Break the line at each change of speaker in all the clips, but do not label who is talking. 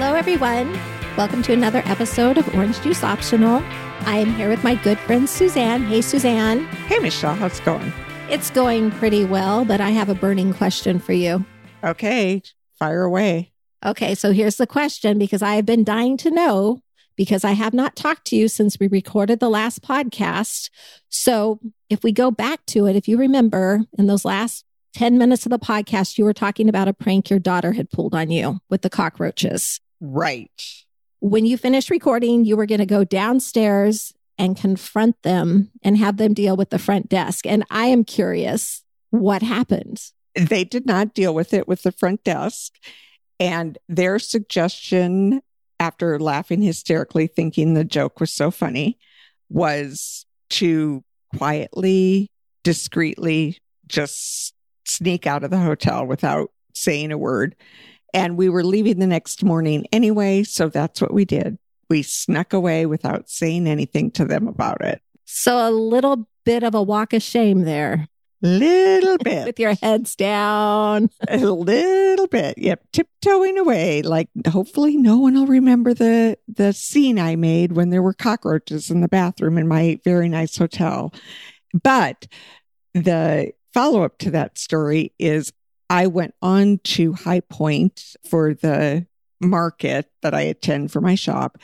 Hello, everyone. Welcome to another episode of Orange Juice Optional. I am here with my good friend Suzanne. Hey, Suzanne.
Hey, Michelle, how's it going?
It's going pretty well, but I have a burning question for you.
Okay, fire away.
Okay, so here's the question because I have been dying to know because I have not talked to you since we recorded the last podcast. So if we go back to it, if you remember in those last 10 minutes of the podcast, you were talking about a prank your daughter had pulled on you with the cockroaches.
Right.
When you finished recording, you were going to go downstairs and confront them and have them deal with the front desk. And I am curious what happened.
They did not deal with it with the front desk. And their suggestion, after laughing hysterically, thinking the joke was so funny, was to quietly, discreetly just sneak out of the hotel without saying a word. And we were leaving the next morning anyway. So that's what we did. We snuck away without saying anything to them about it.
So a little bit of a walk of shame there.
Little bit.
with your heads down.
a little bit. Yep. Tiptoeing away. Like hopefully no one will remember the the scene I made when there were cockroaches in the bathroom in my very nice hotel. But the follow up to that story is I went on to High Point for the market that I attend for my shop.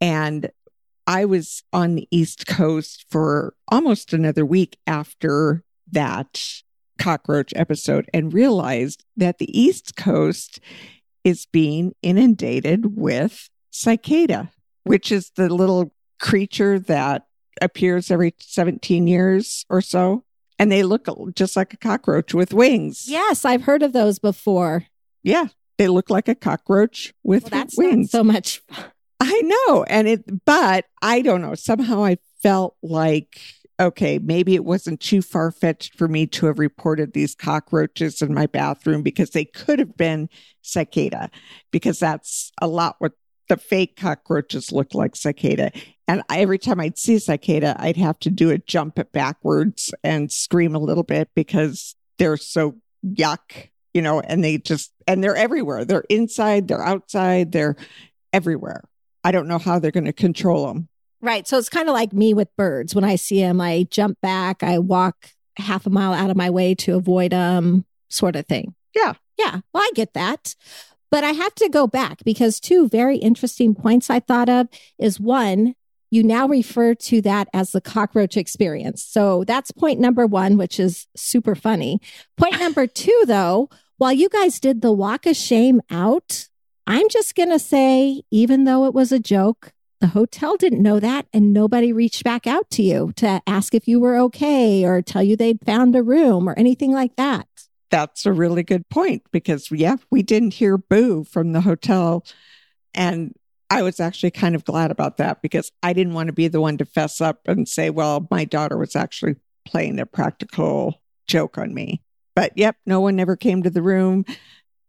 And I was on the East Coast for almost another week after that cockroach episode and realized that the East Coast is being inundated with cicada, which is the little creature that appears every 17 years or so and they look just like a cockroach with wings.
Yes, I've heard of those before.
Yeah, they look like a cockroach with
well, that's
wings.
so much.
I know, and it, but I don't know. Somehow I felt like okay, maybe it wasn't too far fetched for me to have reported these cockroaches in my bathroom because they could have been cicada, because that's a lot what the fake cockroaches look like cicada. And I, every time I'd see cicada, I'd have to do a jump backwards and scream a little bit because they're so yuck, you know, and they just, and they're everywhere. They're inside, they're outside, they're everywhere. I don't know how they're going to control them.
Right. So it's kind of like me with birds. When I see them, I jump back, I walk half a mile out of my way to avoid them, sort of thing.
Yeah.
Yeah. Well, I get that. But I have to go back because two very interesting points I thought of is one, you now refer to that as the cockroach experience. So that's point number one, which is super funny. Point number two, though, while you guys did the walk of shame out, I'm just going to say, even though it was a joke, the hotel didn't know that and nobody reached back out to you to ask if you were okay or tell you they'd found a room or anything like that.
That's a really good point because, yeah, we didn't hear boo from the hotel. And I was actually kind of glad about that because I didn't want to be the one to fess up and say, well, my daughter was actually playing a practical joke on me. But yep, no one ever came to the room.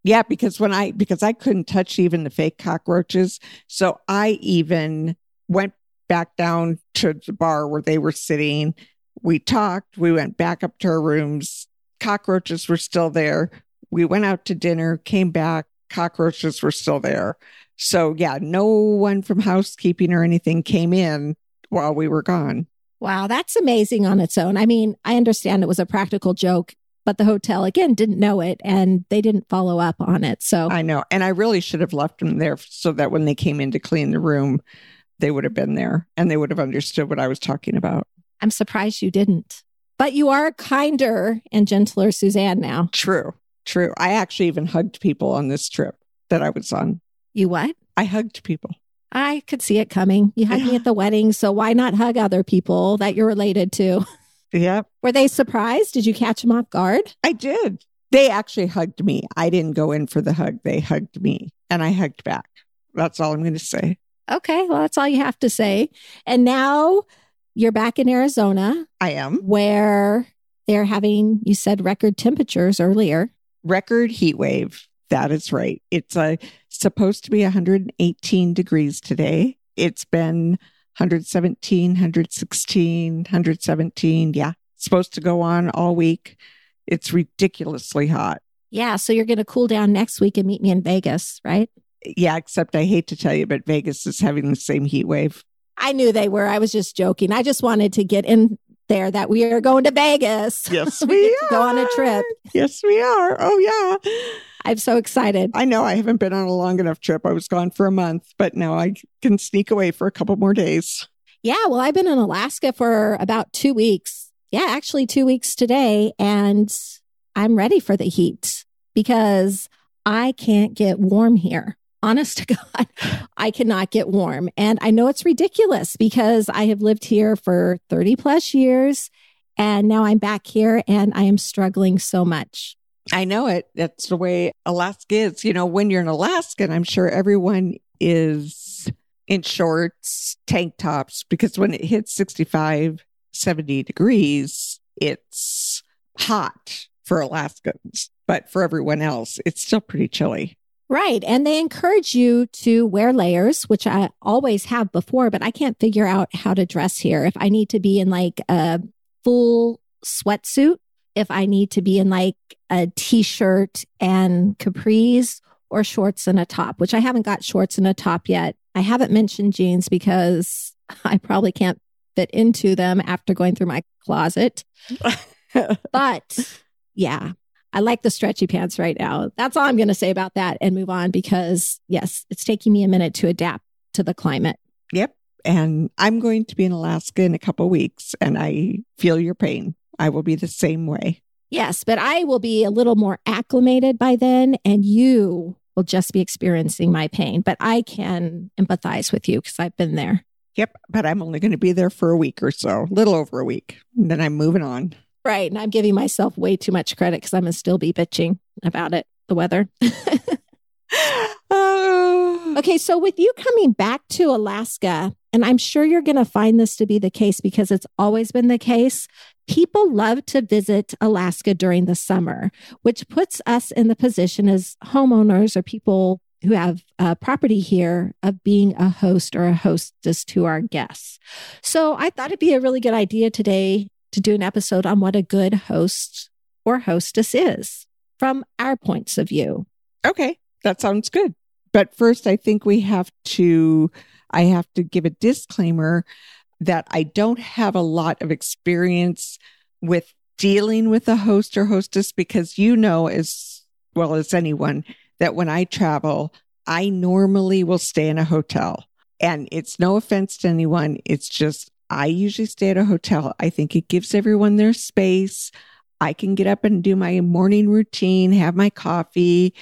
Yeah, because when I because I couldn't touch even the fake cockroaches, so I even went back down to the bar where they were sitting. We talked, we went back up to our rooms. Cockroaches were still there. We went out to dinner, came back, cockroaches were still there. So, yeah, no one from housekeeping or anything came in while we were gone.
Wow, that's amazing on its own. I mean, I understand it was a practical joke, but the hotel, again, didn't know it and they didn't follow up on it. So,
I know. And I really should have left them there so that when they came in to clean the room, they would have been there and they would have understood what I was talking about.
I'm surprised you didn't. But you are kinder and gentler Suzanne now.
True. True. I actually even hugged people on this trip that I was on.
You what?
I hugged people.
I could see it coming. You hugged me at the wedding, so why not hug other people that you're related to?
Yeah.
Were they surprised? Did you catch them off guard?
I did. They actually hugged me. I didn't go in for the hug. They hugged me and I hugged back. That's all I'm going to say.
Okay. Well, that's all you have to say. And now you're back in Arizona.
I am.
Where they're having, you said record temperatures earlier.
Record heat wave. That is right. It's uh, supposed to be 118 degrees today. It's been 117, 116, 117. Yeah. It's supposed to go on all week. It's ridiculously hot.
Yeah. So you're going to cool down next week and meet me in Vegas, right?
Yeah, except I hate to tell you, but Vegas is having the same heat wave.
I knew they were. I was just joking. I just wanted to get in there that we are going to Vegas.
Yes,
we,
we
go on a trip.
Yes, we are. Oh, yeah.
I'm so excited.
I know I haven't been on a long enough trip. I was gone for a month, but now I can sneak away for a couple more days.
Yeah, well, I've been in Alaska for about two weeks. Yeah, actually, two weeks today. And I'm ready for the heat because I can't get warm here. Honest to God, I cannot get warm. And I know it's ridiculous because I have lived here for 30 plus years and now I'm back here and I am struggling so much.
I know it. That's the way Alaska is. You know, when you're in Alaska, and I'm sure everyone is in shorts, tank tops, because when it hits 65, 70 degrees, it's hot for Alaskans. But for everyone else, it's still pretty chilly.
Right. And they encourage you to wear layers, which I always have before, but I can't figure out how to dress here. If I need to be in like a full sweatsuit, if I need to be in like a t shirt and capris or shorts and a top, which I haven't got shorts and a top yet. I haven't mentioned jeans because I probably can't fit into them after going through my closet. but yeah, I like the stretchy pants right now. That's all I'm going to say about that and move on because, yes, it's taking me a minute to adapt to the climate.
Yep. And I'm going to be in Alaska in a couple weeks and I feel your pain. I will be the same way.
Yes, but I will be a little more acclimated by then and you will just be experiencing my pain. But I can empathize with you because I've been there.
Yep. But I'm only going to be there for a week or so, a little over a week. And then I'm moving on.
Right. And I'm giving myself way too much credit because I'm going to still be bitching about it, the weather.
oh.
Okay. So, with you coming back to Alaska, and I'm sure you're going to find this to be the case because it's always been the case, people love to visit Alaska during the summer, which puts us in the position as homeowners or people who have uh, property here of being a host or a hostess to our guests. So I thought it'd be a really good idea today to do an episode on what a good host or hostess is from our points of view.
Okay, that sounds good. But first, I think we have to, I have to give a disclaimer that I don't have a lot of experience with dealing with a host or hostess because you know as well as anyone that when I travel, I normally will stay in a hotel. And it's no offense to anyone. It's just, I usually stay at a hotel. I think it gives everyone their space. I can get up and do my morning routine, have my coffee,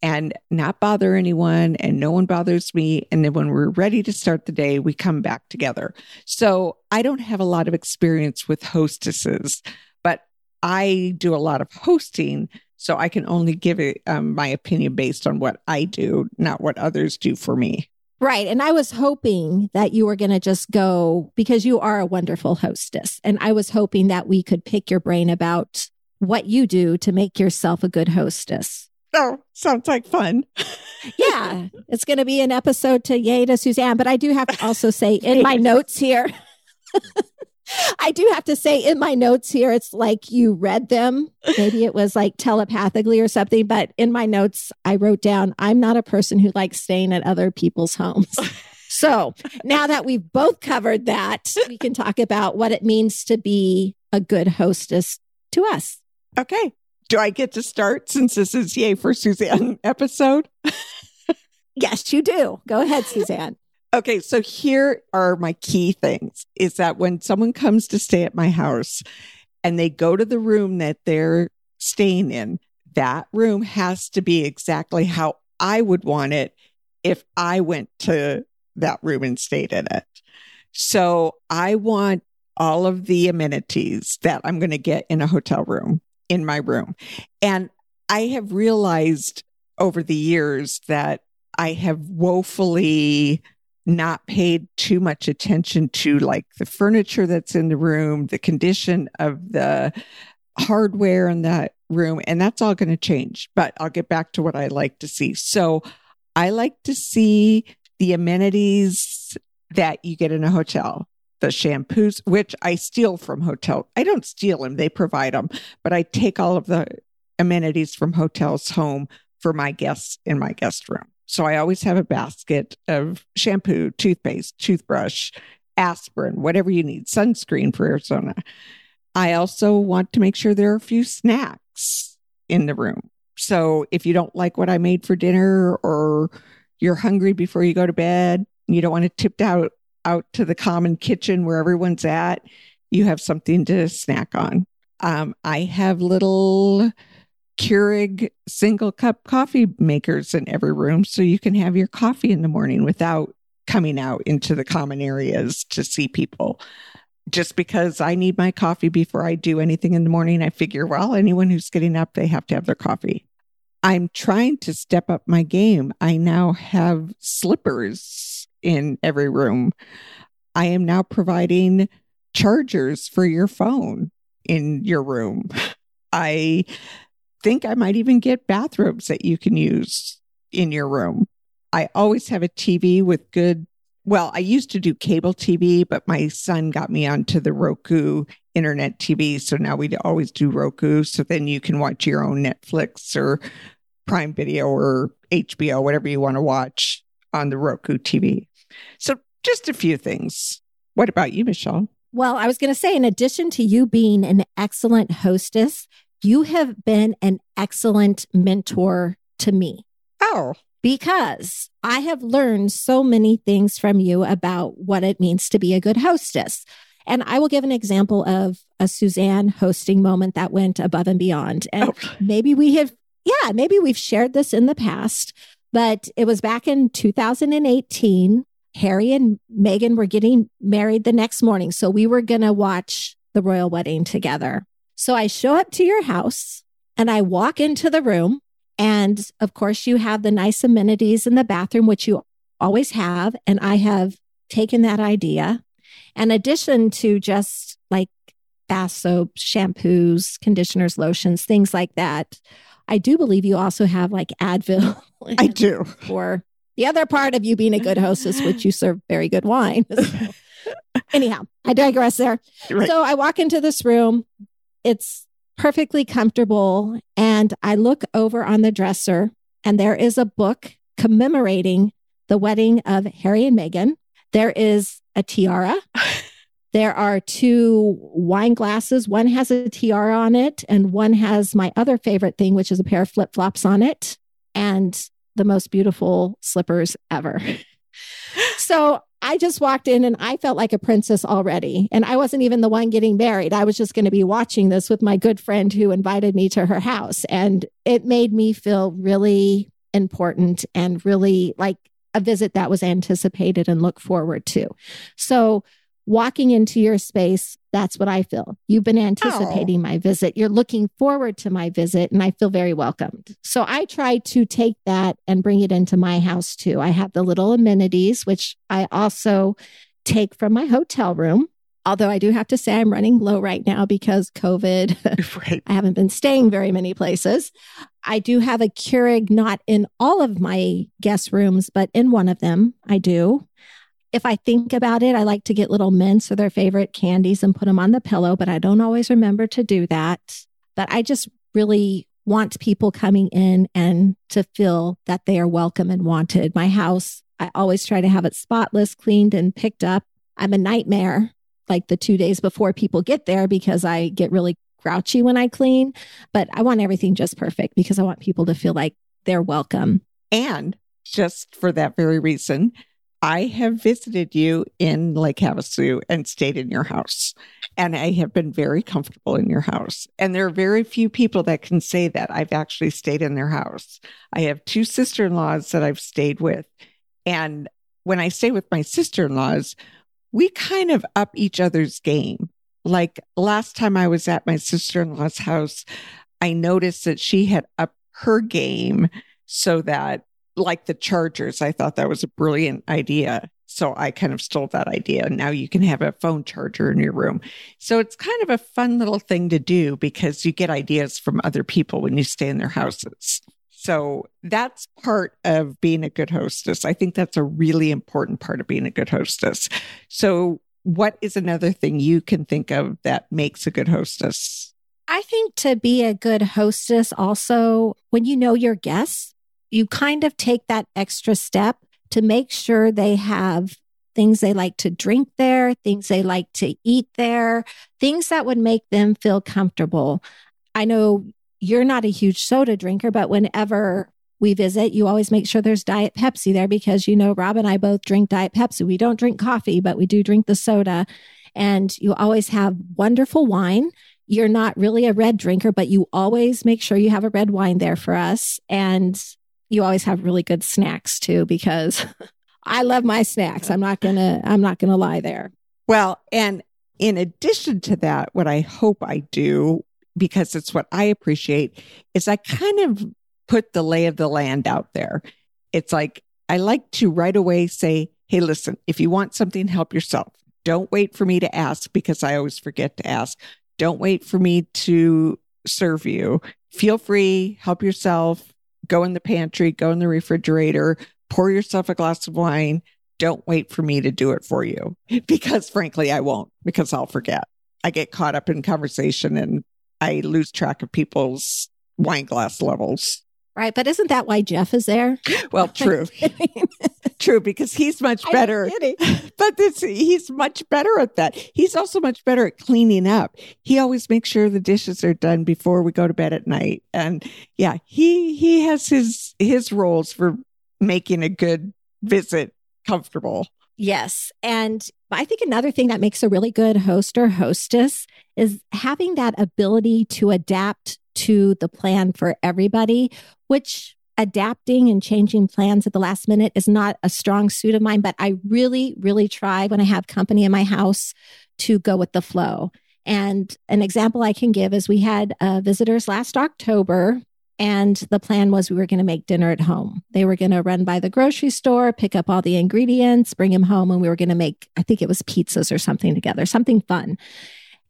and not bother anyone and no one bothers me. And then when we're ready to start the day, we come back together. So I don't have a lot of experience with hostesses, but I do a lot of hosting. So I can only give it um, my opinion based on what I do, not what others do for me.
Right. And I was hoping that you were going to just go because you are a wonderful hostess. And I was hoping that we could pick your brain about what you do to make yourself a good hostess.
Oh, sounds like fun.
yeah, it's going to be an episode to Yay to Suzanne, but I do have to also say in my notes here, I do have to say in my notes here, it's like you read them. Maybe it was like telepathically or something, but in my notes, I wrote down, I'm not a person who likes staying at other people's homes. So now that we've both covered that, we can talk about what it means to be a good hostess to us.
Okay do I get to start since this is Yay for Suzanne episode?
yes, you do. Go ahead, Suzanne.
Okay, so here are my key things is that when someone comes to stay at my house and they go to the room that they're staying in, that room has to be exactly how I would want it if I went to that room and stayed in it. So I want all of the amenities that I'm going to get in a hotel room in my room. And I have realized over the years that I have woefully not paid too much attention to like the furniture that's in the room, the condition of the hardware in that room. And that's all going to change. But I'll get back to what I like to see. So I like to see the amenities that you get in a hotel the shampoos, which I steal from hotel. I don't steal them; they provide them, but I take all of the amenities from hotels home for my guests in my guest room. So I always have a basket of shampoo, toothpaste, toothbrush, aspirin, whatever you need, sunscreen for Arizona. I also want to make sure there are a few snacks in the room. So if you don't like what I made for dinner or you're hungry before you go to bed, you don't want to tip out out to the common kitchen where everyone's at, you have something to snack on. Um, I have little Keurig single cup coffee makers in every room so you can have your coffee in the morning without coming out into the common areas to see people. Just because I need my coffee before I do anything in the morning, I figure, well, anyone who's getting up, they have to have their coffee. I'm trying to step up my game. I now have slippers in every room. I am now providing chargers for your phone in your room. I think I might even get bathrobes that you can use in your room. I always have a TV with good, well, I used to do cable TV, but my son got me onto the Roku internet TV. So now we always do Roku. So then you can watch your own Netflix or Prime Video or HBO, whatever you want to watch on the Roku TV. So just a few things. What about you, Michelle?
Well, I was going to say, in addition to you being an excellent hostess, you have been an excellent mentor to me.
Oh.
Because I have learned so many things from you about what it means to be a good hostess. And I will give an example of a Suzanne hosting moment that went above and beyond. And oh. maybe we have, yeah, maybe we've shared this in the past, but it was back in 2018. Harry and Meghan were getting married the next morning. So we were going to watch the royal wedding together. So I show up to your house and I walk into the room. And of course, you have the nice amenities in the bathroom, which you always have. And I have taken that idea. In addition to just like bath soaps, shampoos, conditioners, lotions, things like that, I do believe you also have like Advil.
I do.
For the other part of you being a good hostess, which you serve very good wine. anyhow, I digress there. Right. So I walk into this room it's perfectly comfortable. And I look over on the dresser, and there is a book commemorating the wedding of Harry and Meghan. There is a tiara. There are two wine glasses. One has a tiara on it, and one has my other favorite thing, which is a pair of flip flops on it, and the most beautiful slippers ever. so I just walked in and I felt like a princess already. And I wasn't even the one getting married. I was just going to be watching this with my good friend who invited me to her house. And it made me feel really important and really like a visit that was anticipated and looked forward to. So walking into your space, that's what I feel. You've been anticipating oh. my visit. You're looking forward to my visit, and I feel very welcomed. So I try to take that and bring it into my house too. I have the little amenities, which I also take from my hotel room. Although I do have to say I'm running low right now because COVID. Right. I haven't been staying very many places. I do have a Keurig, not in all of my guest rooms, but in one of them, I do if I think about it, I like to get little mints or their favorite candies and put them on the pillow, but I don't always remember to do that. But I just really want people coming in and to feel that they are welcome and wanted. My house, I always try to have it spotless, cleaned, and picked up. I'm a nightmare like the two days before people get there because I get really grouchy when I clean, but I want everything just perfect because I want people to feel like they're welcome.
And just for that very reason, I have visited you in Lake Havasu and stayed in your house. And I have been very comfortable in your house. And there are very few people that can say that I've actually stayed in their house. I have two sister in laws that I've stayed with. And when I stay with my sister in laws, we kind of up each other's game. Like last time I was at my sister in law's house, I noticed that she had up her game so that like the chargers. I thought that was a brilliant idea. So I kind of stole that idea. And now you can have a phone charger in your room. So it's kind of a fun little thing to do because you get ideas from other people when you stay in their houses. So that's part of being a good hostess. I think that's a really important part of being a good hostess. So, what is another thing you can think of that makes a good hostess?
I think to be a good hostess, also, when you know your guests, you kind of take that extra step to make sure they have things they like to drink there, things they like to eat there, things that would make them feel comfortable. I know you're not a huge soda drinker, but whenever we visit, you always make sure there's Diet Pepsi there because you know, Rob and I both drink Diet Pepsi. We don't drink coffee, but we do drink the soda. And you always have wonderful wine. You're not really a red drinker, but you always make sure you have a red wine there for us. And you always have really good snacks too, because I love my snacks. I'm not gonna, I'm not gonna lie there.
Well, and in addition to that, what I hope I do, because it's what I appreciate, is I kind of put the lay of the land out there. It's like I like to right away say, Hey, listen, if you want something, help yourself. Don't wait for me to ask because I always forget to ask. Don't wait for me to serve you. Feel free, help yourself, go in the pantry, go in the refrigerator, pour yourself a glass of wine. Don't wait for me to do it for you because frankly, I won't because I'll forget. I get caught up in conversation and I lose track of people's wine glass levels.
Right. But isn't that why Jeff is there?
Well, true. true, because he's much better. But this, he's much better at that. He's also much better at cleaning up. He always makes sure the dishes are done before we go to bed at night. And yeah, he he has his his roles for making a good visit comfortable.
Yes. And I think another thing that makes a really good host or hostess is having that ability to adapt to the plan for everybody, which adapting and changing plans at the last minute is not a strong suit of mine, but I really, really try when I have company in my house to go with the flow. And an example I can give is we had uh, visitors last October, and the plan was we were going to make dinner at home. They were going to run by the grocery store, pick up all the ingredients, bring them home, and we were going to make, I think it was pizzas or something together, something fun.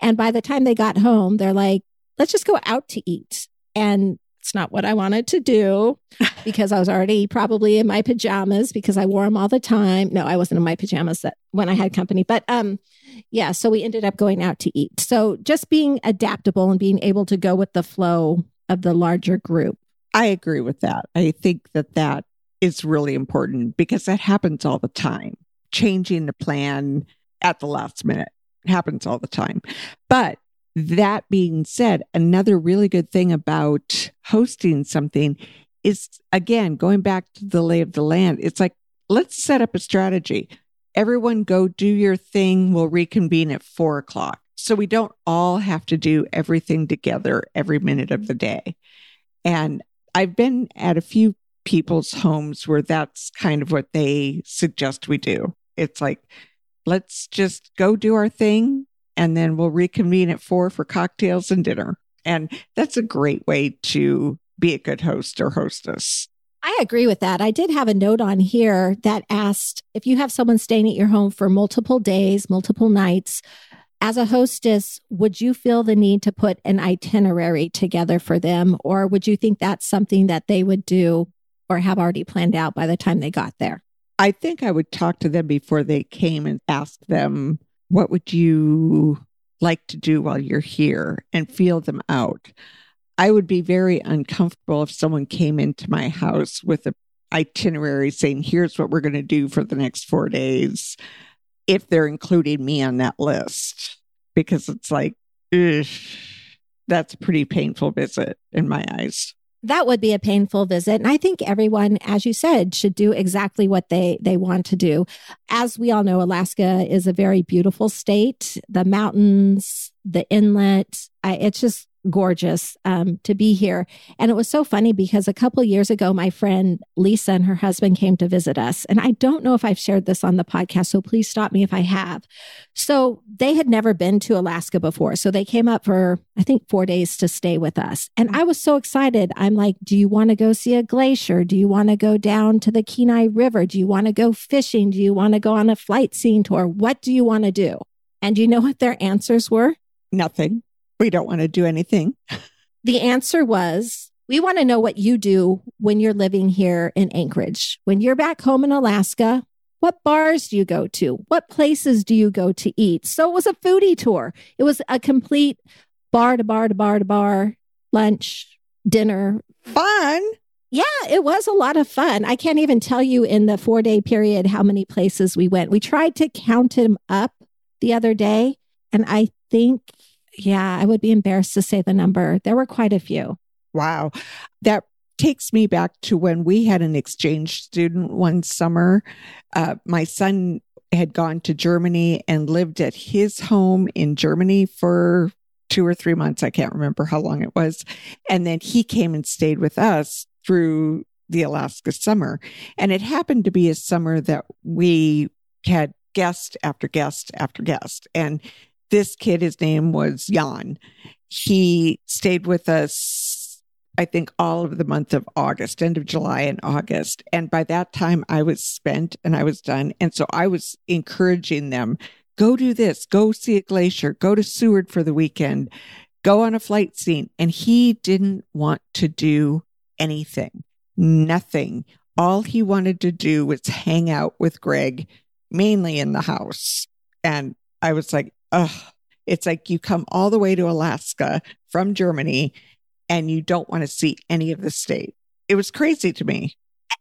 And by the time they got home, they're like, let's just go out to eat. And it's not what I wanted to do because I was already probably in my pajamas because I wore them all the time. No, I wasn't in my pajamas that, when I had company, but um yeah, so we ended up going out to eat. So just being adaptable and being able to go with the flow of the larger group.
I agree with that. I think that that is really important because that happens all the time. Changing the plan at the last minute happens all the time. But that being said, another really good thing about hosting something is again, going back to the lay of the land, it's like, let's set up a strategy. Everyone go do your thing. We'll reconvene at four o'clock. So we don't all have to do everything together every minute of the day. And I've been at a few people's homes where that's kind of what they suggest we do. It's like, let's just go do our thing and then we'll reconvene at four for cocktails and dinner. And that's a great way to be a good host or hostess.
I agree with that. I did have a note on here that asked if you have someone staying at your home for multiple days, multiple nights, as a hostess, would you feel the need to put an itinerary together for them? Or would you think that's something that they would do or have already planned out by the time they got there?
I think I would talk to them before they came and ask them what would you like to do while you're here and feel them out. I would be very uncomfortable if someone came into my house with an itinerary saying, here's what we're going to do for the next four days, if they're including me on that list, because it's like, that's a pretty painful visit in my eyes
that would be a painful visit. And i think everyone as you said should do exactly what they they want to do. As we all know alaska is a very beautiful state. The mountains the inlet I, it's just gorgeous um, to be here. And it was so funny because a couple years ago, my friend Lisa and her husband came to visit us. And I don't know if I've shared this on the podcast, so please stop me if I have. So they had never been to Alaska before. So they came up for, I think, four days to stay with us. And I was so excited. I'm like, do you want to go see a glacier? Do you want to go down to the Kenai River? Do you want to go fishing? Do you want to go on a flightseeing tour? What do you want to do? And you know what their answers were?
Nothing we don't want to do anything.
The answer was we want to know what you do when you're living here in Anchorage. When you're back home in Alaska, what bars do you go to? What places do you go to eat? So it was a foodie tour. It was a complete bar to bar to bar to bar, lunch, dinner.
Fun.
Yeah, it was a lot of fun. I can't even tell you in the four day period how many places we went. We tried to count them up the other day, and I think, yeah, I would be embarrassed to say the number. There were quite a few.
Wow. That takes me back to when we had an exchange student one summer. Uh, my son had gone to Germany and lived at his home in Germany for two or three months. I can't remember how long it was. And then he came and stayed with us through the Alaska summer. And it happened to be a summer that we had guest after guest after guest. And this kid, his name was Jan. He stayed with us, I think, all of the month of August, end of July and August. And by that time, I was spent and I was done. And so I was encouraging them go do this, go see a glacier, go to Seward for the weekend, go on a flightseeing. And he didn't want to do anything, nothing. All he wanted to do was hang out with Greg, mainly in the house. And I was like, oh, it's like you come all the way to Alaska from Germany and you don't want to see any of the state. It was crazy to me.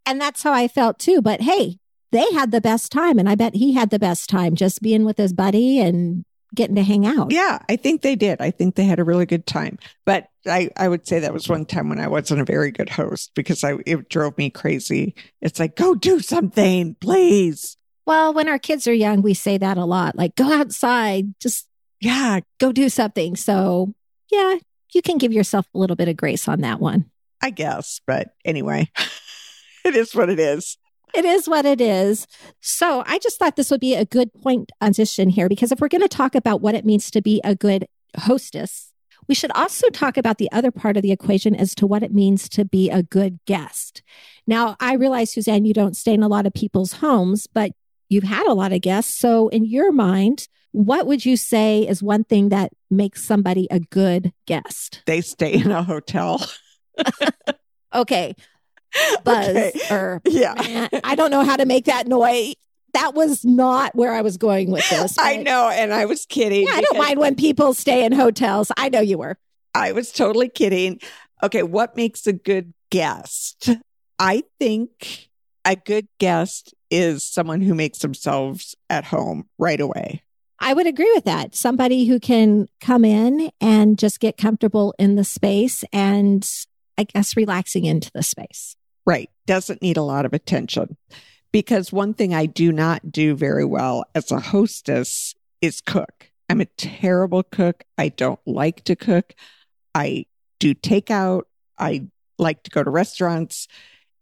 And that's how I felt too. But hey, they had the best time. And I bet he had the best time just being with his buddy and getting to hang out.
Yeah, I think they did. I think they had a really good time. But I, I would say that was one time when I wasn't a very good host because I it drove me crazy. It's like, go do something, please.
Well, when our kids are young, we say that a lot. Like, go outside, just
yeah,
go do something. So yeah, you can give yourself a little bit of grace on that one.
I guess. But anyway, it is what it is
it is what it is. So I just thought this would be a good point transition here because if we're going to talk about what it means to be a good hostess, we should also talk about the other part of the equation as to what it means to be a good guest. Now, I realize, Suzanne, you don't stay in a lot of people's homes, but you've had a lot of guests. So, in your mind, what would you say is one thing that makes somebody a good guest?
They stay in a hotel.
okay buzz okay. or yeah. I don't know how to make that noise. That was not where I was going with this.
I know, and I was kidding.
Yeah, I don't mind when people stay in hotels. I know you were.
I was totally kidding. Okay, what makes a good guest? I think a good guest is someone who makes themselves at home right away.
I would agree with that. Somebody who can come in and just get comfortable in the space and I guess relaxing into the space.
Right. Doesn't need a lot of attention. Because one thing I do not do very well as a hostess is cook. I'm a terrible cook. I don't like to cook. I do takeout. I like to go to restaurants.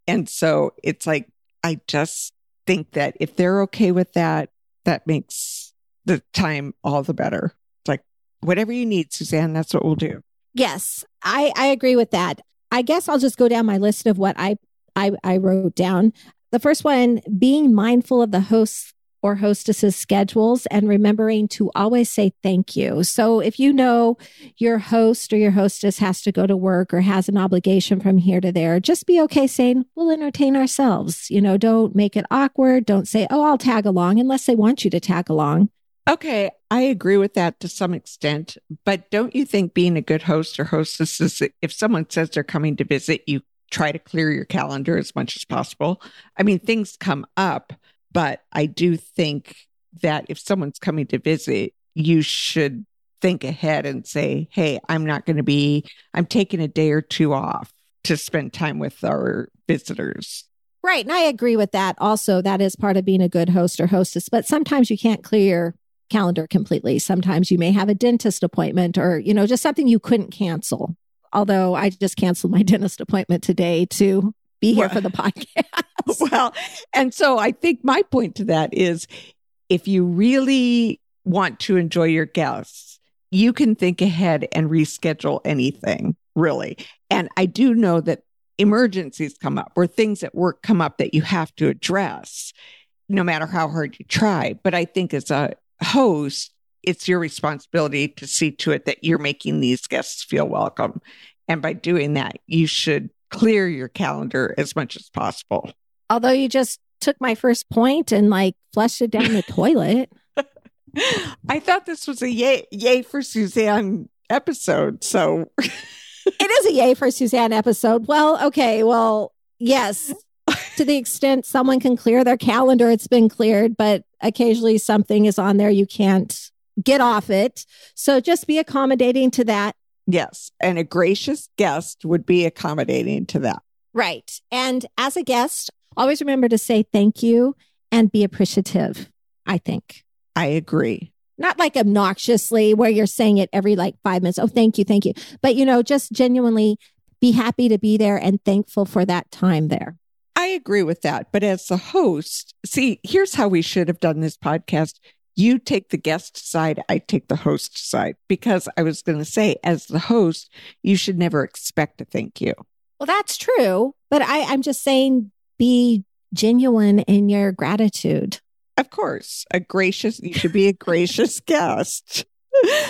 And so it's like, I just think that if they're okay with that, that makes the time all the better. It's like, whatever you need, Suzanne, that's what we'll do.
Yes, I, I agree with that. I guess I'll just go down my list of what I I, I wrote down. The first one being mindful of the hosts or hostesses schedules and remembering to always say thank you. So if you know your host or your hostess has to go to work or has an obligation from here to there, just be okay saying, we'll entertain ourselves. You know, don't make it awkward. Don't say, oh, I'll tag along unless they want you to tag along.
Okay, I agree with that to some extent. But don't you think being a good host or hostess is if someone says they're coming to visit, you try to clear your calendar as much as possible. I mean, things come up, but I do think that if someone's coming to visit, you should think ahead and say, hey, I'm not going to be, I'm taking a day or two off to spend time with our visitors.
Right. And I agree with that. Also, that is part of being a good host or hostess, but sometimes you can't clear your calendar completely. Sometimes you may have a dentist appointment or, you know, just something you couldn't cancel although I just canceled my dentist appointment today to be here well, for the podcast.
well, and so I think my point to that is if you really want to enjoy your guests, you can think ahead and reschedule anything, really. And I do know that emergencies come up or things at work come up that you have to address, no matter how hard you try. But I think as a host, it's your responsibility to see to it that you're making these guests feel welcome. And by doing that, you should clear your calendar as much as possible.
Although you just took my first point and like flushed it down the toilet.
I thought this was a yay, yay for Suzanne episode. So
it is a yay for Suzanne episode. Well, okay. Well, Yes. to the extent someone can clear their calendar, it's been cleared, but occasionally something is on there you can't get off it. So just be accommodating to that.
Yes. And a gracious guest would be accommodating to that.
Right. And as a guest, always remember to say thank you and be appreciative, I think.
I agree.
Not like obnoxiously where you're saying it every like five minutes. Oh, thank you. Thank you. But, you know, just genuinely be happy to be there and thankful for that time there.
I agree with that. But as the host, see, here's how we should have done this podcast. You take the guest side, I take the host side, because I was going to say, as the host, you should never expect a thank you.
Well, that's true. But I, I'm just saying be genuine in your gratitude.
Of course, a gracious, you should be a gracious guest.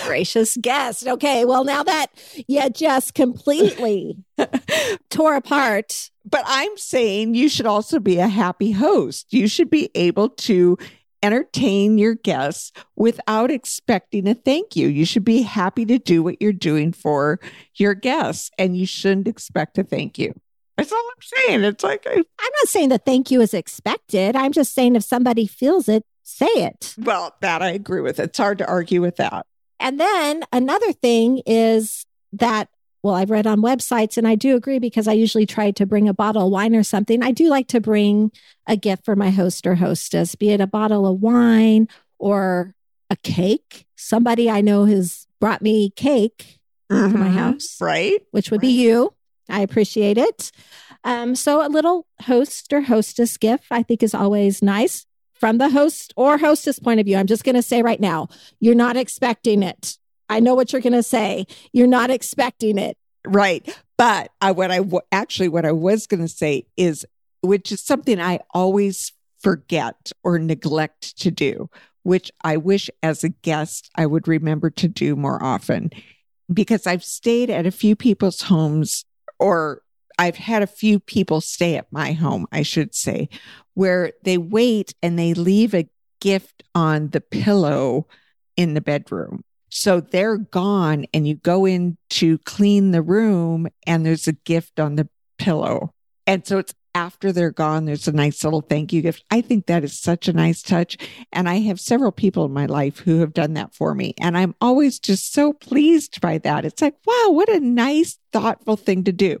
gracious guest. Okay. Well, now that you just completely tore apart.
But I'm saying you should also be a happy host. You should be able to entertain your guests without expecting a thank you. You should be happy to do what you're doing for your guests and you shouldn't expect a thank you. That's all I'm saying. It's like, I,
I'm not saying that thank you is expected. I'm just saying if somebody feels it, say it.
well, that I agree with. It's hard to argue with that.
And then another thing is that, well, I've read on websites and I do agree because I usually try to bring a bottle of wine or something. I do like to bring a gift for my host or hostess, be it a bottle of wine or a cake. Somebody I know has brought me cake to my
Mhm.
house,
Right?
which would be you. I appreciate it. Um, so a little host or hostess gift I think is always nice from the host or hostess point of view. I'm just going to say right now, you're not expecting it. I know what you're going to say. You're not expecting it.
Right. But I, what I w- actually, what I was going to say is, which is something I always forget or neglect to do, which I wish as a guest I would remember to do more often because I've stayed at a few people's homes or I've had a few people stay at my home, I should say, where they wait and they leave a gift on the pillow in the bedroom. So they're gone, and you go in to clean the room, and there's a gift on the pillow. And so it's after they're gone, there's a nice little thank you gift. I think that is such a nice touch. And I have several people in my life who have done that for me. And I'm always just so pleased by that. It's like, wow, what a nice, thoughtful thing to do.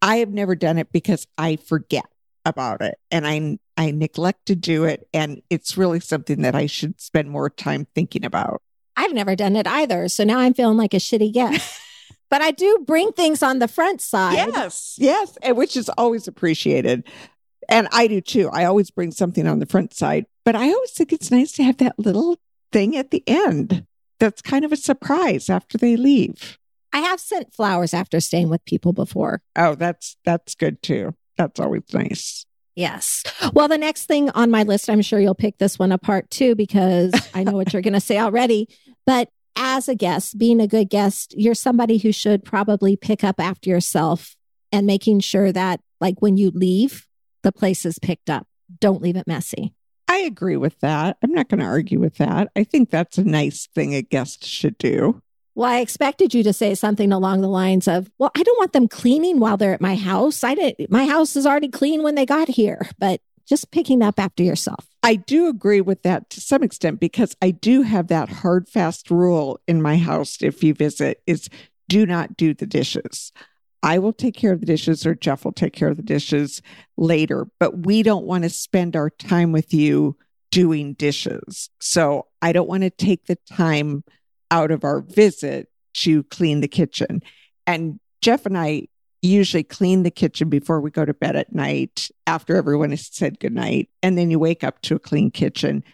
I have never done it because I forget about it and I I neglect to do it and it's really something that I should spend more time thinking about.
I've never done it either. So now I'm feeling like a shitty guest. but I do bring things on the front side.
Yes, yes, and which is always appreciated. And I do too. I always bring something on the front side, but I always think it's nice to have that little thing at the end. That's kind of a surprise after they leave.
I have sent flowers after staying with people before.
Oh, that's that's good too. That's always nice.
Yes. Well, the next thing on my list, I'm sure you'll pick this one apart too, because I know what you're going to say already. But as a guest, being a good guest, you're somebody who should probably pick up after yourself and making sure that, like, when you leave, the place is picked up. Don't leave it messy.
I agree with that. I'm not going to argue with that. I think that's a nice thing a guest should do.
Well, I expected you to say something along the lines of, "Well, I don't want them cleaning while they're at my house. I didn't. My house is already clean when they got here." But just picking up after yourself.
I do agree with that to some extent because I do have that hard, fast rule in my house if you visit is do not do the dishes. I will take care of the dishes or Jeff will take care of the dishes later, but we don't want to spend our time with you doing dishes. So I don't want to take the time out of our visit to clean the kitchen. And Jeff and I usually clean the kitchen before we go to bed at night after everyone has said goodnight. And then you wake up to a clean kitchen.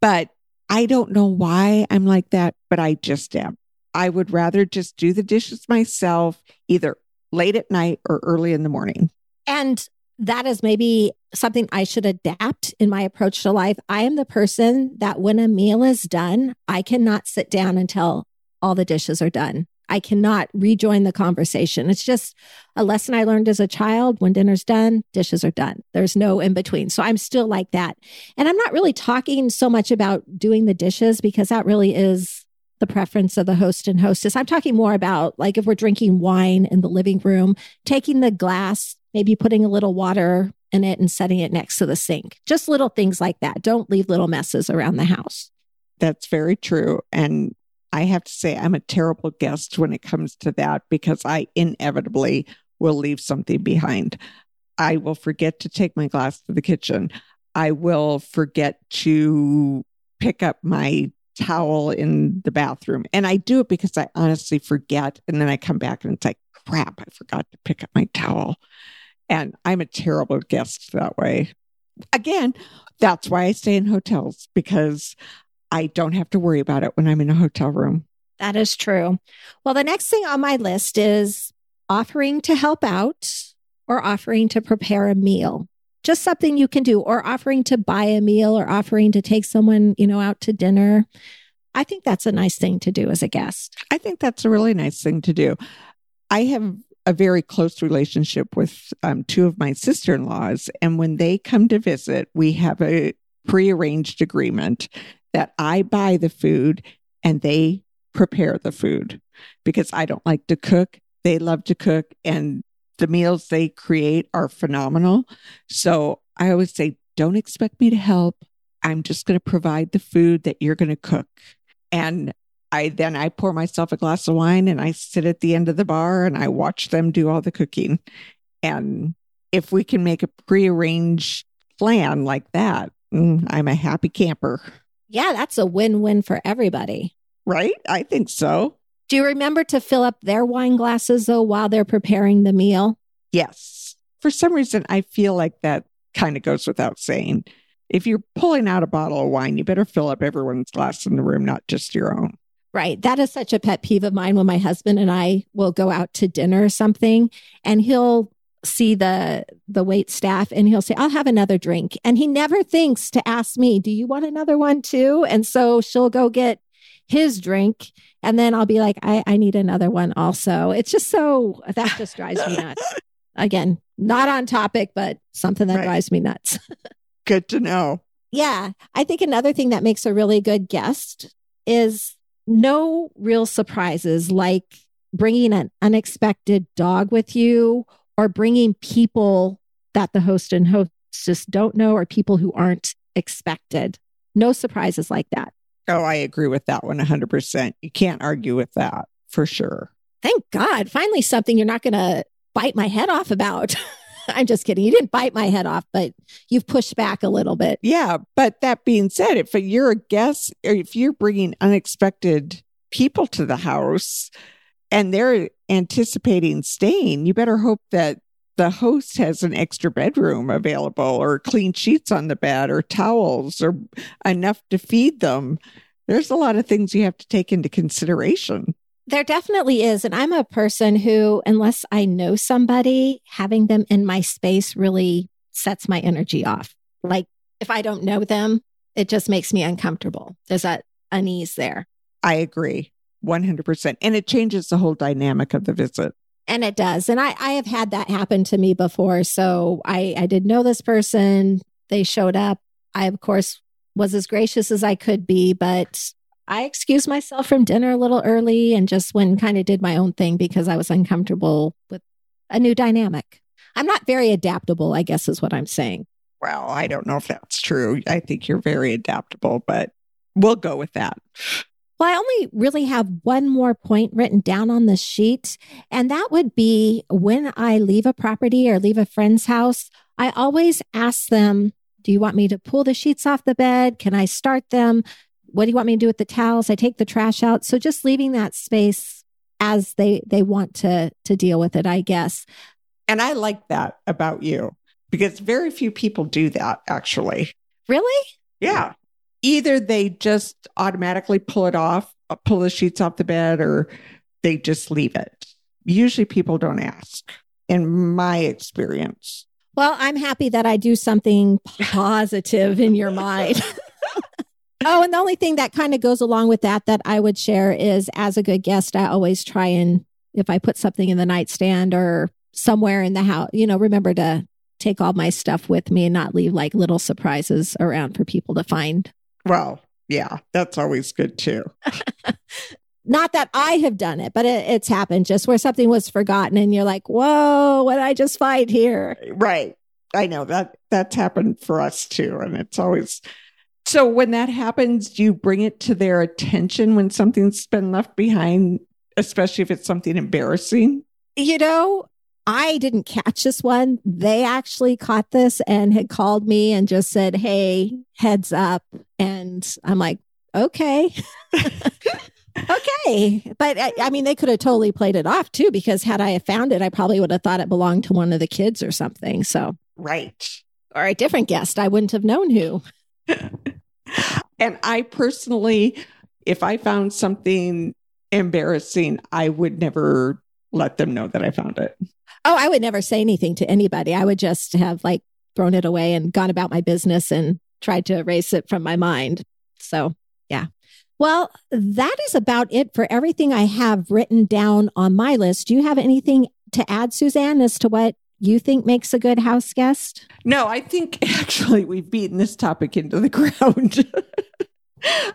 But I don't know why I'm like that, but I just am. I would rather just do the dishes myself, either late at night or early in the morning.
And that is maybe something I should adapt in my approach to life. I am the person that when a meal is done, I cannot sit down until all the dishes are done. I cannot rejoin the conversation. It's just a lesson I learned as a child. When dinner's done, dishes are done. There's no in between. So I'm still like that. And I'm not really talking so much about doing the dishes because that really is the preference of the host and hostess. I'm talking more about like if we're drinking wine in the living room, taking the glass maybe putting a little water in it and setting it next to the sink. Just little things like that. Don't leave little messes around the house.
That's very true. And I have to say, I'm a terrible guest when it comes to that because I inevitably will leave something behind. I will forget to take my glass to the kitchen. I will forget to pick up my towel in the bathroom. And I do it because I honestly forget. And then I come back and it's like, crap, I forgot to pick up my towel. And I'm a terrible guest that way. Again, that's why I stay in hotels because I don't have to worry about it when I'm in a hotel room.
That is true. Well, the next thing on my list is offering to help out or offering to prepare a meal. Just something you can do, or offering to buy a meal or offering to take someone, you know, out to dinner. I think that's a nice thing to do as a guest.
I think that's a really nice thing to do. I have a very close relationship with um, two of my sister in laws. And when they come to visit, we have a prearranged agreement that I buy the food and they prepare the food because I don't like to cook. They love to cook and the meals they create are phenomenal. So I always say, don't expect me to help. I'm just going to provide the food that you're going to cook. And I then I pour myself a glass of wine and I sit at the end of the bar and I watch them do all the cooking. And if we can make a prearranged plan like that, mm, I'm a happy camper.
Yeah, that's a win win for everybody.
Right? I think so.
Do you remember to fill up their wine glasses though while they're preparing the meal?
Yes. For some reason, I feel like that kind of goes without saying. If you're pulling out a bottle of wine, you better fill up everyone's glass in the room, not just your own.
Right. That is such a pet peeve of mine when my husband and I will go out to dinner or something and he'll see the the wait staff and he'll say I'll have another drink and he never thinks to ask me, "Do you want another one too?" And so she'll go get his drink and then I'll be like, "I I need another one also." It's just so that just drives me nuts. Again, not on topic, but something that right. drives me nuts.
good to know.
Yeah, I think another thing that makes a really good guest is no real surprises like bringing an unexpected dog with you or bringing people that the host and hostess don't know or people who aren't expected. No surprises like that.
Oh, I agree with that one 100%. You can't argue with that for sure.
Thank God. Finally, something you're not going to bite my head off about. I'm just kidding. You didn't bite my head off, but you've pushed back a little bit.
Yeah. But that being said, if you're a guest or if you're bringing unexpected people to the house and they're anticipating staying, you better hope that the host has an extra bedroom available or clean sheets on the bed or towels or enough to feed them. There's a lot of things you have to take into consideration.
There definitely is. And I'm a person who, unless I know somebody, having them in my space really sets my energy off. Like if I don't know them, it just makes me uncomfortable. There's that unease there.
I agree 100%. And it changes the whole dynamic of the visit.
And it does. And I, I have had that happen to me before. So I, I didn't know this person. They showed up. I, of course, was as gracious as I could be, but I excused myself from dinner a little early and just went and kind of did my own thing because I was uncomfortable with a new dynamic. I'm not very adaptable, I guess is what I'm saying.
Well, I don't know if that's true. I think you're very adaptable, but we'll go with that.
Well, I only really have one more point written down on the sheet, and that would be when I leave a property or leave a friend's house, I always ask them, Do you want me to pull the sheets off the bed? Can I start them? what do you want me to do with the towels? I take the trash out. So just leaving that space as they they want to to deal with it, I guess.
And I like that about you because very few people do that actually.
Really?
Yeah. Either they just automatically pull it off, uh, pull the sheets off the bed or they just leave it. Usually people don't ask in my experience.
Well, I'm happy that I do something positive in your mind. Oh, and the only thing that kind of goes along with that that I would share is as a good guest, I always try and if I put something in the nightstand or somewhere in the house, you know, remember to take all my stuff with me and not leave like little surprises around for people to find.
Well, yeah, that's always good too.
Not that I have done it, but it, it's happened just where something was forgotten and you're like, whoa, what did I just find here?
Right. I know that that's happened for us too. And it's always so when that happens, do you bring it to their attention when something's been left behind, especially if it's something embarrassing?
You know, I didn't catch this one. They actually caught this and had called me and just said, Hey, heads up. And I'm like, okay. okay. But I, I, mean, they could have totally played it off too, because had I found it, I probably would have thought it belonged to one of the kids or something. So,
right.
Or a different guest. I wouldn't have known who.
and I personally, if I found something embarrassing, I would never let them know that I found it.
Oh, I would never say anything to anybody. I would just have like thrown it away and gone about my business and tried to erase it from my mind. So, yeah. Well, that is about it for everything I have written down on my list. Do you have anything to add, Suzanne, as to what you think makes a good house guest?
No, I think actually we've beaten this topic into the ground.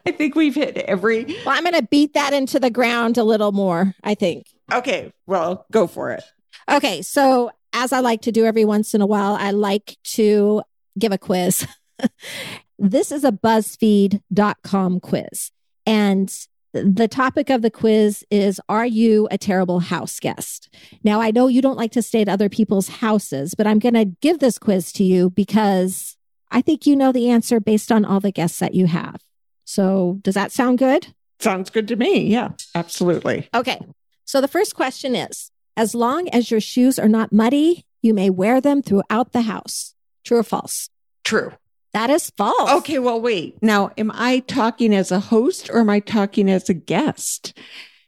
I think we've hit every.
Well, I'm going to beat that into the ground a little more, I think.
Okay. Well, go for it.
Okay. So, as I like to do every once in a while, I like to give a quiz. this is a BuzzFeed.com quiz. And the topic of the quiz is Are you a terrible house guest? Now, I know you don't like to stay at other people's houses, but I'm going to give this quiz to you because I think you know the answer based on all the guests that you have. So, does that sound good?
Sounds good to me. Yeah, absolutely.
Okay. So, the first question is As long as your shoes are not muddy, you may wear them throughout the house. True or false?
True.
That is false.
Okay, well, wait. Now, am I talking as a host or am I talking as a guest?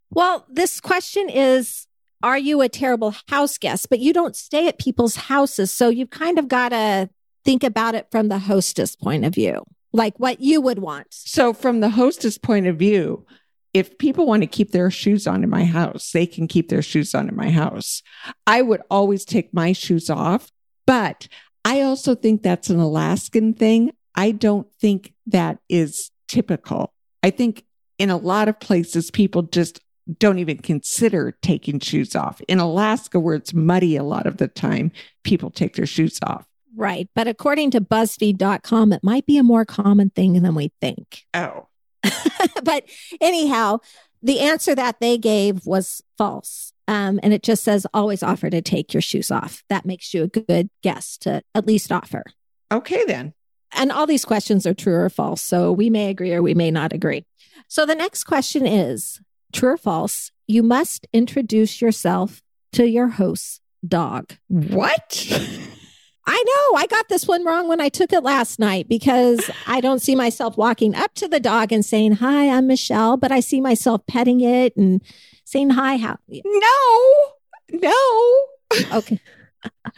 Well, this question is Are you a terrible house guest? But you don't stay at people's houses. So you've kind of got to think about it from the hostess point of view, like what you would want.
So, from the hostess point of view, if people want to keep their shoes on in my house, they can keep their shoes on in my house. I would always take my shoes off, but I also think that's an Alaskan thing. I don't think that is typical. I think in a lot of places, people just don't even consider taking shoes off. In Alaska, where it's muddy a lot of the time, people take their shoes off.
Right. But according to BuzzFeed.com, it might be a more common thing than we think.
Oh.
but anyhow, the answer that they gave was false. Um, and it just says always offer to take your shoes off. That makes you a good guest to at least offer.
Okay, then.
And all these questions are true or false. So we may agree or we may not agree. So the next question is true or false? You must introduce yourself to your host's dog.
What?
I know. I got this one wrong when I took it last night because I don't see myself walking up to the dog and saying, Hi, I'm Michelle, but I see myself petting it and saying hi. How?
No, no.
Okay.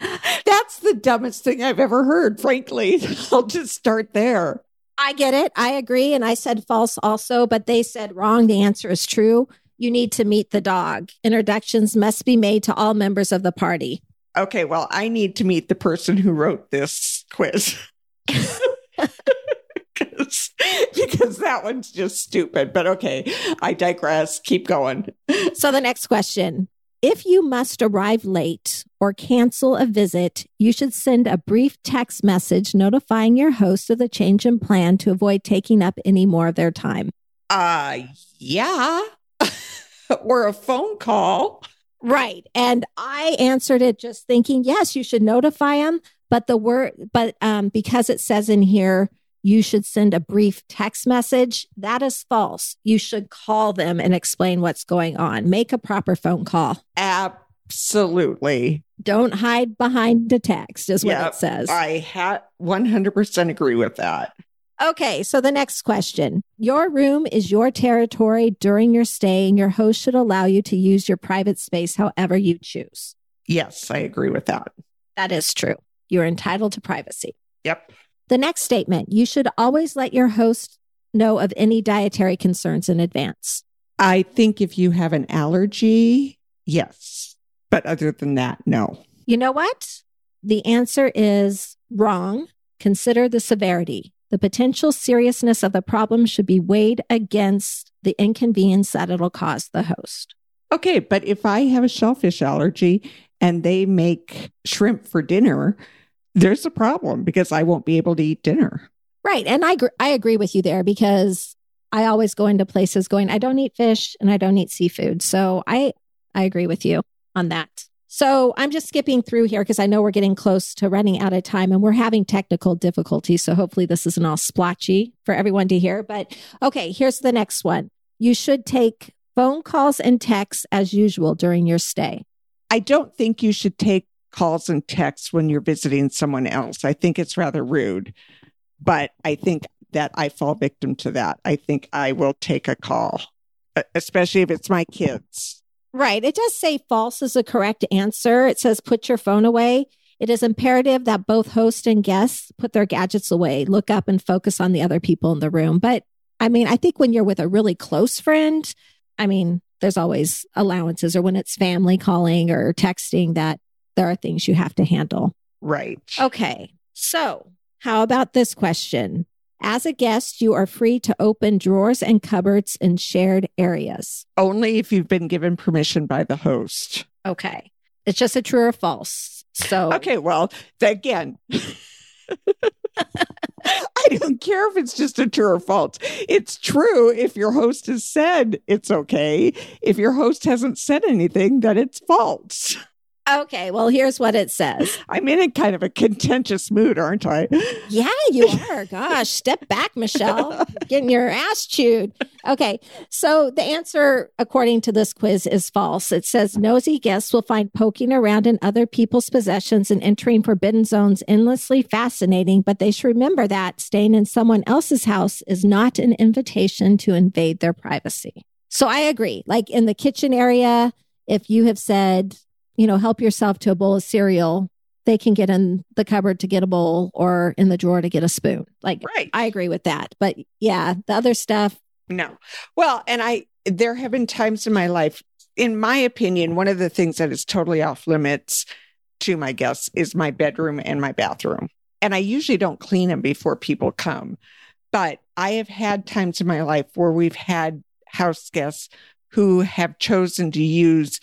That's the dumbest thing I've ever heard, frankly. I'll just start there.
I get it. I agree. And I said false also, but they said wrong. The answer is true. You need to meet the dog. Introductions must be made to all members of the party.
Okay, well, I need to meet the person who wrote this quiz. because, that one's just stupid. But okay, I digress. Keep going.
So the next question. If you must arrive late or cancel a visit, you should send a brief text message notifying your host of the change in plan to avoid taking up any more of their time.
Uh, yeah. or a phone call.
Right. And I answered it just thinking, yes, you should notify them. But the word, but um, because it says in here, you should send a brief text message. That is false. You should call them and explain what's going on. Make a proper phone call.
Absolutely.
Don't hide behind a text, is what yep, it says.
I had 100% agree with that.
Okay, so the next question. Your room is your territory during your stay, and your host should allow you to use your private space however you choose.
Yes, I agree with that.
That is true. You're entitled to privacy.
Yep.
The next statement you should always let your host know of any dietary concerns in advance.
I think if you have an allergy, yes. But other than that, no.
You know what? The answer is wrong. Consider the severity. The potential seriousness of the problem should be weighed against the inconvenience that it'll cause the host.
Okay, but if I have a shellfish allergy and they make shrimp for dinner, there's a problem because I won't be able to eat dinner.
Right. And I, gr- I agree with you there because I always go into places going, I don't eat fish and I don't eat seafood. So I, I agree with you on that. So I'm just skipping through here because I know we're getting close to running out of time and we're having technical difficulties. So hopefully this isn't all splotchy for everyone to hear. But okay, here's the next one. You should take phone calls and texts as usual during your stay.
I don't think you should take calls and texts when you're visiting someone else. I think it's rather rude, but I think that I fall victim to that. I think I will take a call, especially if it's my kids.
Right. It does say false is the correct answer. It says put your phone away. It is imperative that both host and guests put their gadgets away, look up and focus on the other people in the room. But I mean, I think when you're with a really close friend, I mean, there's always allowances or when it's family calling or texting that there are things you have to handle.
Right.
Okay. So, how about this question? As a guest, you are free to open drawers and cupboards in shared areas.
Only if you've been given permission by the host.
Okay. It's just a true or false. So,
okay, well, again, I don't care if it's just a true or false. It's true if your host has said it's okay. If your host hasn't said anything, then it's false.
Okay, well, here's what it says.
I'm in a kind of a contentious mood, aren't I?
Yeah, you are. Gosh, step back, Michelle. Getting your ass chewed. Okay, so the answer, according to this quiz, is false. It says nosy guests will find poking around in other people's possessions and entering forbidden zones endlessly fascinating, but they should remember that staying in someone else's house is not an invitation to invade their privacy. So I agree. Like in the kitchen area, if you have said, you know, help yourself to a bowl of cereal, they can get in the cupboard to get a bowl or in the drawer to get a spoon. Like,
right.
I agree with that. But yeah, the other stuff.
No. Well, and I, there have been times in my life, in my opinion, one of the things that is totally off limits to my guests is my bedroom and my bathroom. And I usually don't clean them before people come. But I have had times in my life where we've had house guests who have chosen to use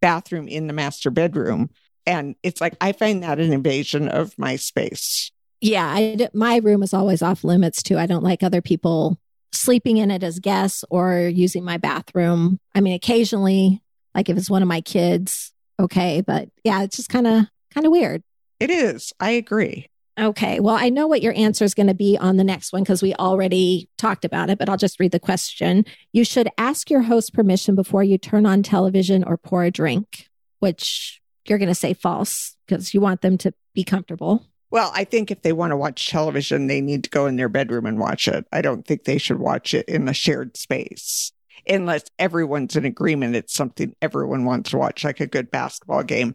bathroom in the master bedroom. And it's like, I find that an invasion of my space.
Yeah, I, my room is always off limits too. I don't like other people sleeping in it as guests or using my bathroom. I mean, occasionally, like if it's one of my kids, okay. But yeah, it's just kind of, kind of weird.
It is. I agree.
Okay. Well, I know what your answer is going to be on the next one because we already talked about it, but I'll just read the question. You should ask your host permission before you turn on television or pour a drink, which you're going to say false because you want them to be comfortable.
Well, I think if they want to watch television, they need to go in their bedroom and watch it. I don't think they should watch it in a shared space unless everyone's in agreement it's something everyone wants to watch, like a good basketball game.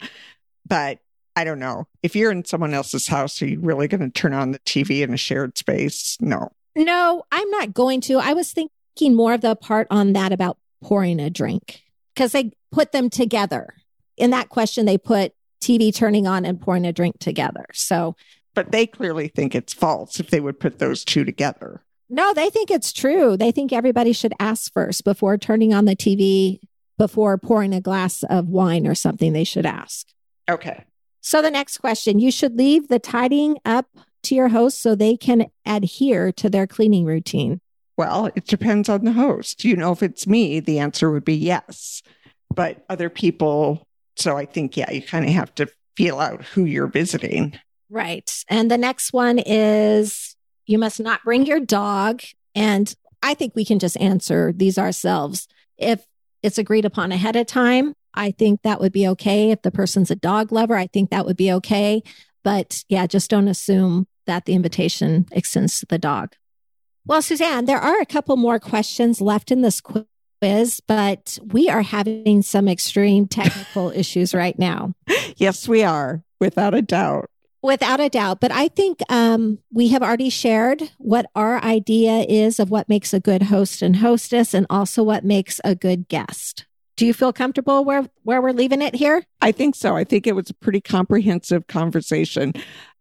But I don't know. If you're in someone else's house, are you really going to turn on the TV in a shared space? No.
No, I'm not going to. I was thinking more of the part on that about pouring a drink because they put them together. In that question, they put TV turning on and pouring a drink together. So,
but they clearly think it's false if they would put those two together.
No, they think it's true. They think everybody should ask first before turning on the TV, before pouring a glass of wine or something. They should ask.
Okay.
So the next question, you should leave the tidying up to your host so they can adhere to their cleaning routine.
Well, it depends on the host. You know, if it's me, the answer would be yes. But other people, so I think, yeah, you kind of have to feel out who you're visiting.
Right. And the next one is you must not bring your dog. And I think we can just answer these ourselves. If it's agreed upon ahead of time, I think that would be okay. If the person's a dog lover, I think that would be okay. But yeah, just don't assume that the invitation extends to the dog. Well, Suzanne, there are a couple more questions left in this quiz, but we are having some extreme technical issues right now.
Yes, we are, without a doubt.
Without a doubt. But I think um, we have already shared what our idea is of what makes a good host and hostess and also what makes a good guest. Do you feel comfortable where, where we're leaving it here?
I think so. I think it was a pretty comprehensive conversation.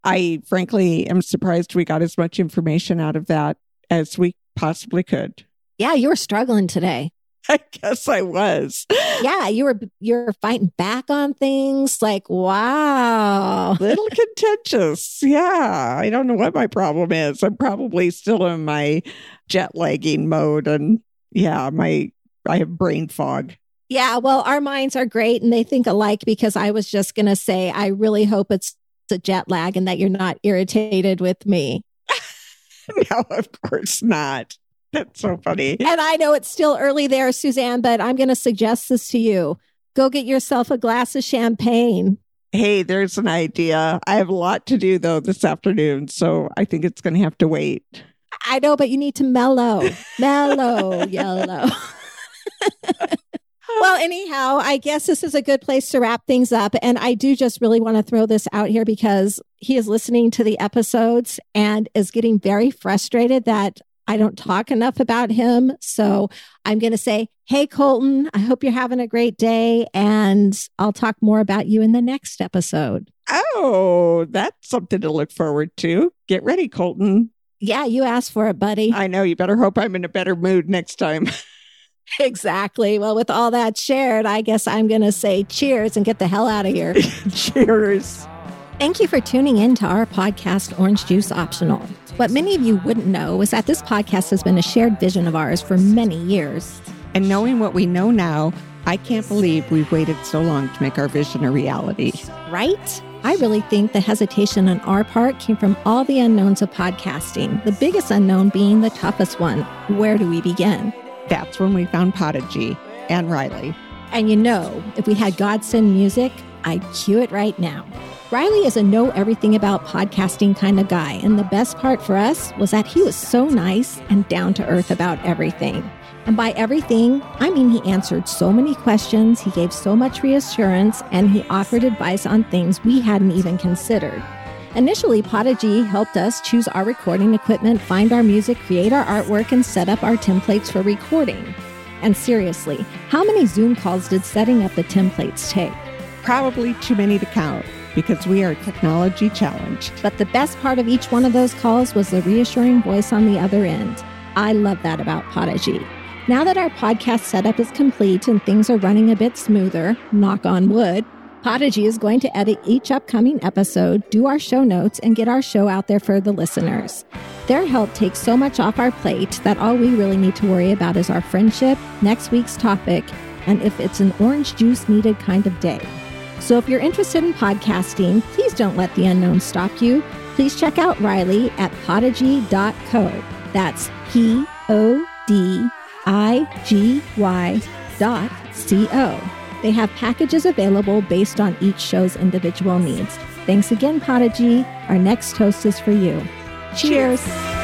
I frankly am surprised we got as much information out of that as we possibly could.
Yeah, you were struggling today.
I guess I was.
Yeah, you were you're fighting back on things like wow.
Little contentious. Yeah, I don't know what my problem is. I'm probably still in my jet lagging mode and yeah, my I have brain fog.
Yeah, well, our minds are great and they think alike because I was just going to say I really hope it's a jet lag and that you're not irritated with me.
no, of course not. That's so funny.
And I know it's still early there, Suzanne, but I'm going to suggest this to you. Go get yourself a glass of champagne.
Hey, there's an idea. I have a lot to do though this afternoon, so I think it's going to have to wait.
I know, but you need to mellow, mellow, yellow. well, anyhow, I guess this is a good place to wrap things up. And I do just really want to throw this out here because he is listening to the episodes and is getting very frustrated that I don't talk enough about him. So I'm going to say, Hey, Colton, I hope you're having a great day. And I'll talk more about you in the next episode.
Oh, that's something to look forward to. Get ready, Colton.
Yeah, you asked for it, buddy.
I know. You better hope I'm in a better mood next time.
exactly. Well, with all that shared, I guess I'm going to say cheers and get the hell out of here.
cheers.
Thank you for tuning in to our podcast, Orange Juice Optional. What many of you wouldn't know is that this podcast has been a shared vision of ours for many years.
And knowing what we know now, I can't believe we've waited so long to make our vision a reality.
Right? I really think the hesitation on our part came from all the unknowns of podcasting, the biggest unknown being the toughest one. Where do we begin?
That's when we found Podigy and Riley.
And you know, if we had Godsend music, I'd cue it right now. Riley is a know everything about podcasting kind of guy, and the best part for us was that he was so nice and down to earth about everything. And by everything, I mean he answered so many questions, he gave so much reassurance, and he offered advice on things we hadn't even considered. Initially, Podigy helped us choose our recording equipment, find our music, create our artwork, and set up our templates for recording. And seriously, how many Zoom calls did setting up the templates take?
Probably too many to count because we are technology challenged.
But the best part of each one of those calls was the reassuring voice on the other end. I love that about Podigy. Now that our podcast setup is complete and things are running a bit smoother, knock on wood, Podigy is going to edit each upcoming episode, do our show notes, and get our show out there for the listeners. Their help takes so much off our plate that all we really need to worry about is our friendship, next week's topic, and if it's an orange juice needed kind of day. So if you're interested in podcasting, please don't let the unknown stop you. Please check out Riley at podigy.co. That's P O D I G Y dot C O. They have packages available based on each show's individual needs. Thanks again, Podigy. Our next toast is for you. Cheers. Cheers.